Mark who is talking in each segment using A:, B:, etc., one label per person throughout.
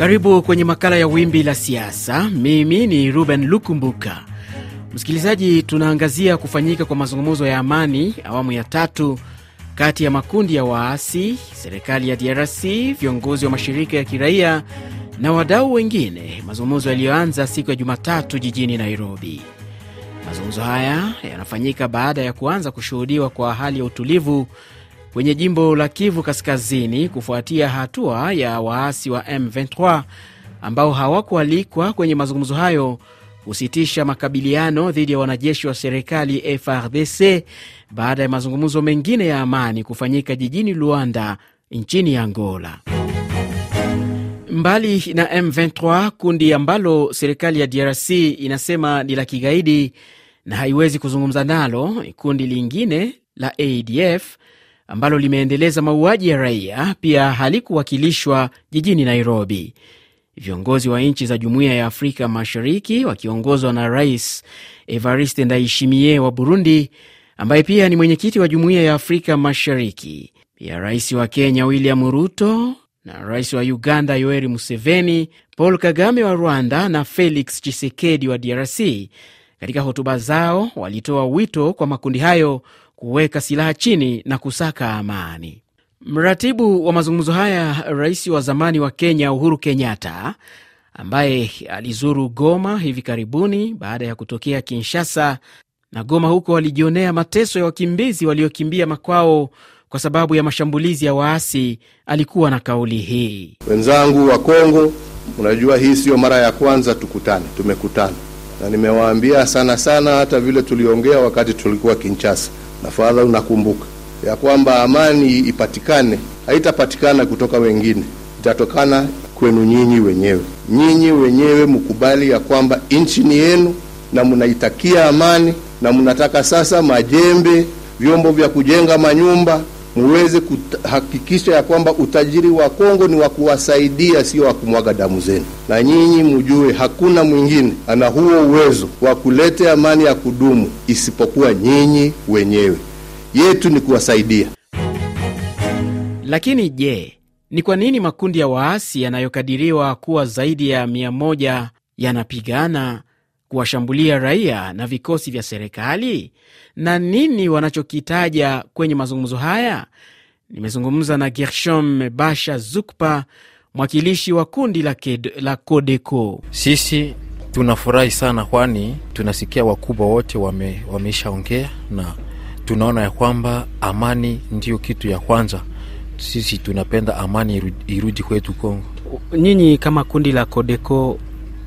A: Karibu kwenye makala ya Wimbi la Siasa. Mimi ni Ruben Lukumbuka. Msikilizaji, tunaangazia kufanyika kwa mazungumzo ya amani awamu ya tatu kati ya makundi ya waasi, serikali ya DRC, viongozi wa mashirika ya kiraia na wadau wengine, mazungumzo yaliyoanza siku ya Jumatatu jijini Nairobi. Mazungumzo haya yanafanyika baada ya kuanza kushuhudiwa kwa hali ya utulivu kwenye jimbo la Kivu Kaskazini kufuatia hatua ya waasi wa M23 ambao hawakualikwa kwenye mazungumzo hayo kusitisha makabiliano dhidi ya wanajeshi wa serikali FRDC baada ya mazungumzo mengine ya amani kufanyika jijini Luanda nchini Angola. Mbali na M23, kundi ambalo serikali ya DRC inasema ni la kigaidi na haiwezi kuzungumza nalo, kundi lingine la ADF ambalo limeendeleza mauaji ya raia pia halikuwakilishwa jijini Nairobi. Viongozi wa nchi za Jumuiya ya Afrika Mashariki wakiongozwa na Rais Evariste Ndayishimiye wa Burundi, ambaye pia ni mwenyekiti wa Jumuiya ya Afrika Mashariki, pia rais wa Kenya William Ruto na rais wa Uganda Yoweri Museveni, Paul Kagame wa Rwanda na Felix Tshisekedi wa DRC, katika hotuba zao walitoa wito kwa makundi hayo kuweka silaha chini na kusaka amani. Mratibu wa mazungumzo haya, rais wa zamani wa Kenya Uhuru Kenyatta, ambaye alizuru Goma hivi karibuni baada ya kutokea Kinshasa, na Goma huko alijionea mateso ya wakimbizi waliokimbia makwao kwa sababu ya mashambulizi ya waasi, alikuwa na kauli hii:
B: wenzangu wa Kongo, unajua hii siyo mara ya kwanza tukutane, tumekutana. Na nimewaambia sana sana, hata vile tuliongea wakati tulikuwa Kinshasa na fadha, unakumbuka ya kwamba amani ipatikane, haitapatikana kutoka wengine, itatokana kwenu nyinyi wenyewe. Nyinyi wenyewe mkubali ya kwamba nchi ni yenu na mnaitakia amani, na mnataka sasa majembe, vyombo vya kujenga manyumba muweze kuhakikisha ya kwamba utajiri wa Kongo ni wa kuwasaidia, sio wa kumwaga damu zenu. Na nyinyi mjue hakuna mwingine ana huo uwezo wa kuleta amani ya kudumu isipokuwa nyinyi wenyewe. Yetu ni kuwasaidia.
A: Lakini je, ni kwa nini makundi ya waasi yanayokadiriwa kuwa zaidi ya mia moja yanapigana kuwashambulia raia na vikosi vya serikali na nini wanachokitaja kwenye mazungumzo haya? Nimezungumza na Gershom Basha Zukpa, mwakilishi wa kundi la, la Kodeko.
C: Sisi tunafurahi sana, kwani tunasikia wakubwa wote wame, wameishaongea na tunaona ya kwamba amani ndiyo kitu ya kwanza. Sisi tunapenda amani irudi kwetu Kongo.
A: Nyinyi kama kundi la Kodeko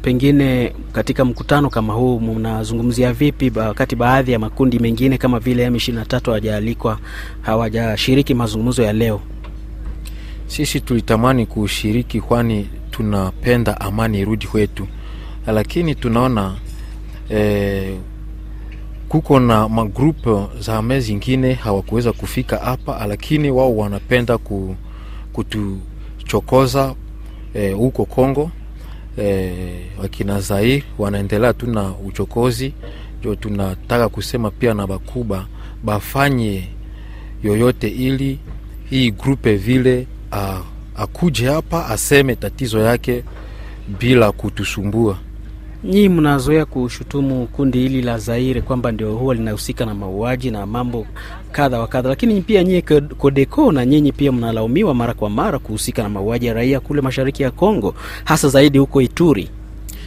A: pengine katika mkutano kama huu mnazungumzia vipi, wakati baadhi ya makundi mengine kama vile M23 hawajaalikwa, hawajashiriki mazungumzo ya leo?
C: Sisi tulitamani kushiriki, kwani tunapenda amani irudi kwetu, lakini tunaona eh, kuko na magrupu za ame zingine hawakuweza kufika hapa, lakini wao wanapenda kutuchokoza huko eh, Kongo E, wakina Zair wanaendelea tu na uchokozi. Ndio tunataka kusema pia na bakuba bafanye yoyote ili hii grupe vile akuje hapa aseme tatizo yake bila kutusumbua.
A: Nyii mnazoea kushutumu kundi hili la Zaire kwamba ndio huwa linahusika na mauaji na mambo kadha wa kadha, lakini pia nyie Kodeko na nyinyi pia mnalaumiwa mara kwa mara kuhusika na mauaji ya raia kule mashariki ya Kongo, hasa zaidi huko Ituri.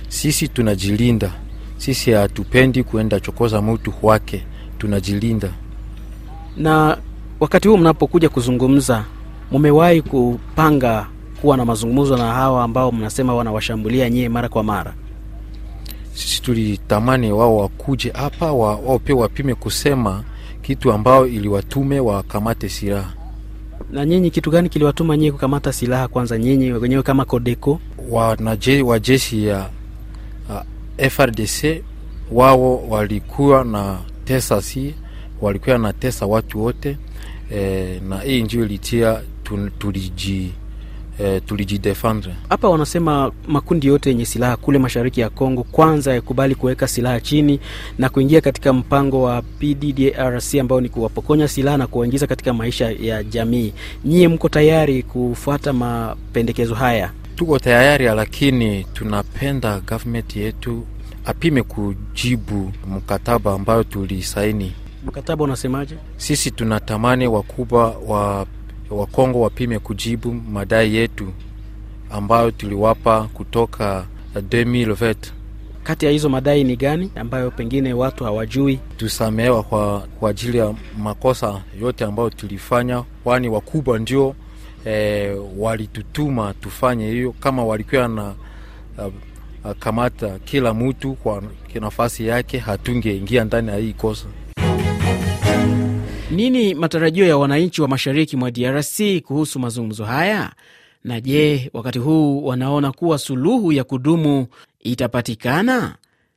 C: Sisi tunajilinda, sisi hatupendi kuenda chokoza mtu wake, tunajilinda.
A: Na wakati huu mnapokuja kuzungumza, mumewahi kupanga kuwa na mazungumzo na hawa ambao mnasema wanawashambulia nyie mara kwa mara?
C: Sisi tulitamani wao wakuje hapa wao pia wapime kusema kitu ambao iliwatume wakamate silaha.
A: Na nyinyi kitu gani kiliwatuma nyinyi kukamata silaha? Kwanza nyinyi wenyewe kama Kodeko,
C: wanaje wa jeshi ya uh, FRDC wao walikuwa na tesa, si walikuwa na tesa watu wote eh, na hii ndio ilitia tuliji E, tulijidefendre
A: hapa. Wanasema makundi yote yenye silaha kule mashariki ya Kongo kwanza yakubali kuweka silaha chini na kuingia katika mpango wa PDDRC ambao ni kuwapokonya silaha na kuwaingiza katika maisha ya jamii. Nyie mko tayari kufuata mapendekezo haya?
C: tuko tayari, lakini tunapenda government yetu apime kujibu mkataba ambayo tulisaini.
A: Mkataba unasemaje?
C: Sisi tunatamani wakubwa wa, wa Kongo wapime kujibu madai yetu ambayo tuliwapa kutoka 2020
A: Kati ya hizo madai ni gani ambayo pengine watu hawajui?
C: tusamehewa kwa, kwa ajili ya makosa yote ambayo tulifanya, kwani wakubwa ndio e, walitutuma tufanye hiyo. Kama walikuwa na uh, kamata kila mtu kwa nafasi yake, hatungeingia ndani ya hii kosa.
A: Nini matarajio ya wananchi wa mashariki mwa DRC kuhusu mazungumzo haya? Na je, wakati huu wanaona kuwa suluhu ya kudumu itapatikana?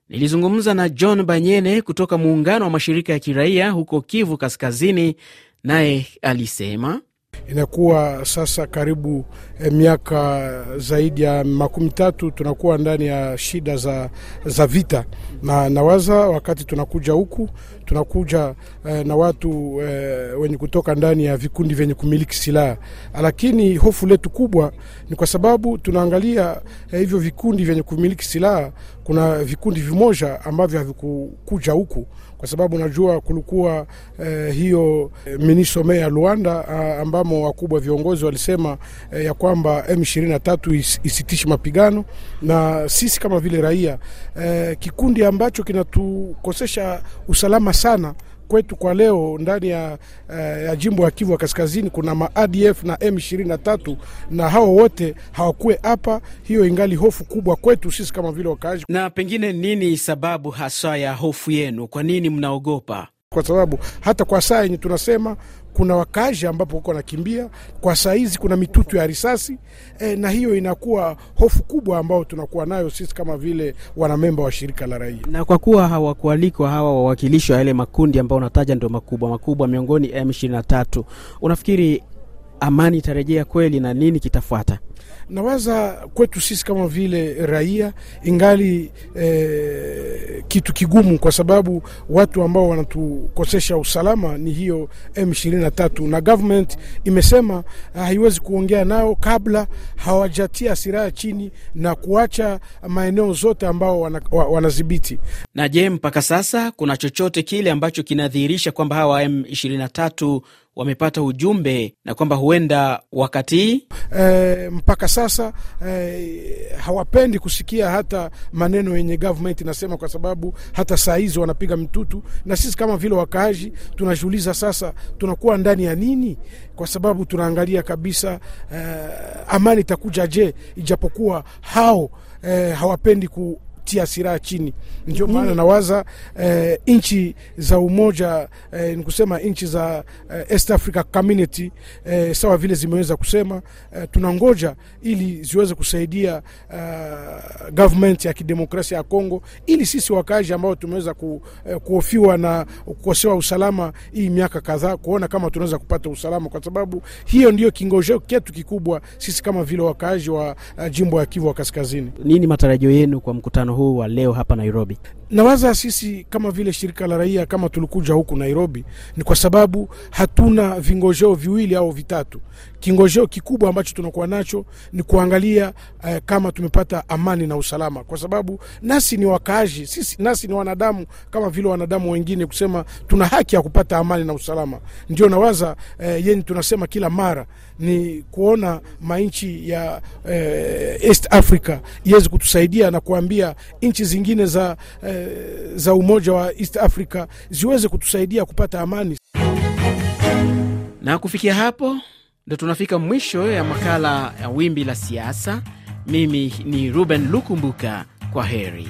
A: Nilizungumza na John Banyene kutoka muungano wa mashirika ya kiraia huko Kivu Kaskazini, naye alisema
D: Inakuwa sasa karibu eh, miaka zaidi ya makumi tatu tunakuwa ndani ya shida za, za vita, na nawaza wakati tunakuja huku tunakuja eh, na watu eh, wenye kutoka ndani ya vikundi vyenye kumiliki silaha, lakini hofu letu kubwa ni kwa sababu tunaangalia eh, hivyo vikundi vyenye kumiliki silaha, kuna vikundi vimoja ambavyo havikukuja huku. Kwa sababu najua kulikuwa eh, hiyo eh, minisome ya Luanda ah, ambamo wakubwa viongozi walisema eh, ya kwamba M23 is, isitishi mapigano, na sisi kama vile raia eh, kikundi ambacho kinatukosesha usalama sana kwetu kwa leo ndani ya, eh, ya jimbo ya Kivu ya Kaskazini kuna maADF na M23 na hao wote hawakuwe hapa. Hiyo ingali hofu kubwa kwetu sisi kama vile wakaaji,
A: na pengine nini sababu haswa ya hofu yenu? Kwa nini mnaogopa?
D: Kwa sababu hata kwa saa yenye tunasema kuna wakazi ambapo huko wanakimbia kwa saa hizi, kuna mitutu ya risasi e, na hiyo inakuwa hofu kubwa ambayo tunakuwa nayo sisi kama vile wanamemba wa shirika la raia.
A: Na kwa kuwa hawakualikwa hawa wawakilishi wa yale makundi ambao unataja ndio makubwa makubwa miongoni M23, unafikiri amani itarejea kweli na nini kitafuata?
D: Nawaza kwetu sisi kama vile raia ingali eh, kitu kigumu, kwa sababu watu ambao wanatukosesha usalama ni hiyo M23, na government imesema haiwezi kuongea nao kabla hawajatia silaha chini na kuacha maeneo zote ambao wana- wanadhibiti.
A: Na je, mpaka sasa kuna chochote kile ambacho kinadhihirisha kwamba hawa M23 wamepata ujumbe na kwamba huenda wakati
D: e, mpaka sasa e, hawapendi kusikia hata maneno yenye government inasema, kwa sababu hata saa hizi wanapiga mtutu, na sisi kama vile wakaaji tunajiuliza sasa tunakuwa ndani ya nini, kwa sababu tunaangalia kabisa e, amani itakuja je, ijapokuwa hao e, hawapendi ku tia silaha chini. Ndio maana nawaza eh, nchi za umoja eh, ni kusema nchi za eh, East Africa Community eh, sawa vile zimeweza kusema eh, tunangoja ili ziweze kusaidia eh, government ya kidemokrasia ya Kongo ili sisi wakaaji ambao tumeweza ku, eh, kuofiwa na kukosewa usalama hii miaka kadhaa, kuona kama tunaweza kupata usalama, kwa sababu hiyo ndio kingojeo chetu kikubwa sisi kama vile wakaaji wa uh, jimbo ya Kivu wa Kaskazini.
A: nini matarajio yenu kwa mkutano huu wa leo hapa Nairobi?
D: Nawaza sisi kama vile shirika la raia kama tulikuja huku Nairobi ni kwa sababu hatuna vingojeo viwili au vitatu. Kingojeo kikubwa ambacho tunakuwa nacho ni kuangalia eh, kama tumepata amani na usalama, kwa sababu nasi ni wakaaji, sisi nasi ni wanadamu kama vile wanadamu wengine, kusema tuna haki ya kupata amani na usalama. Ndio nawaza eh, yeni tunasema kila mara ni kuona manchi ya eh, East Africa iweze kutusaidia na kuambia nchi zingine za, eh, za umoja wa East Africa ziweze kutusaidia kupata amani.
A: Na kufikia hapo ndo tunafika mwisho ya makala ya Wimbi la Siasa. Mimi ni Ruben Lukumbuka, kwa heri.